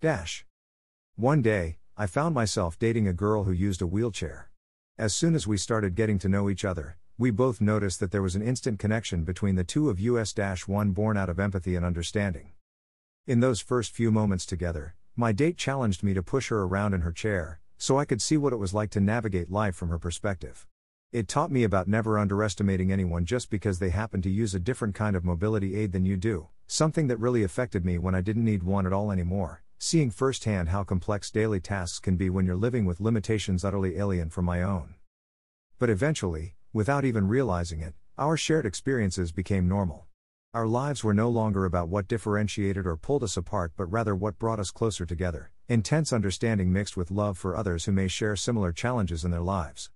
Dash. One day, I found myself dating a girl who used a wheelchair. As soon as we started getting to know each other, we both noticed that there was an instant connection between the two of US 1 born out of empathy and understanding. In those first few moments together, my date challenged me to push her around in her chair, so I could see what it was like to navigate life from her perspective. It taught me about never underestimating anyone just because they happen to use a different kind of mobility aid than you do, something that really affected me when I didn't need one at all anymore, seeing firsthand how complex daily tasks can be when you're living with limitations utterly alien from my own. But eventually, without even realizing it, our shared experiences became normal. Our lives were no longer about what differentiated or pulled us apart, but rather what brought us closer together, intense understanding mixed with love for others who may share similar challenges in their lives.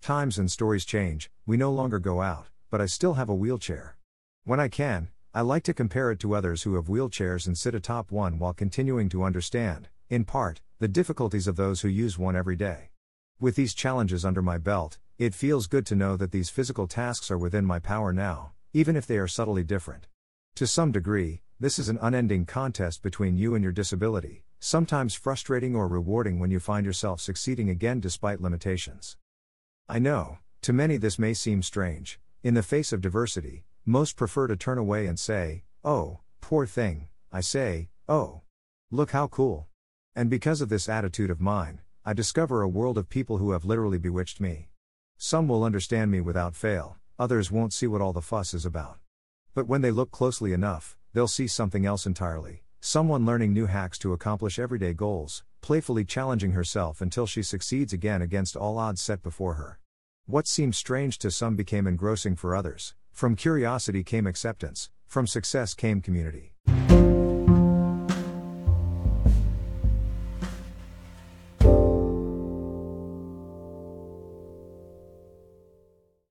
Times and stories change, we no longer go out, but I still have a wheelchair. When I can, I like to compare it to others who have wheelchairs and sit atop one while continuing to understand, in part, the difficulties of those who use one every day. With these challenges under my belt, it feels good to know that these physical tasks are within my power now, even if they are subtly different. To some degree, this is an unending contest between you and your disability, sometimes frustrating or rewarding when you find yourself succeeding again despite limitations. I know, to many this may seem strange. In the face of diversity, most prefer to turn away and say, Oh, poor thing, I say, oh. Look how cool. And because of this attitude of mine, I discover a world of people who have literally bewitched me. Some will understand me without fail, others won't see what all the fuss is about. But when they look closely enough, they'll see something else entirely someone learning new hacks to accomplish everyday goals, playfully challenging herself until she succeeds again against all odds set before her. What seemed strange to some became engrossing for others. From curiosity came acceptance, from success came community.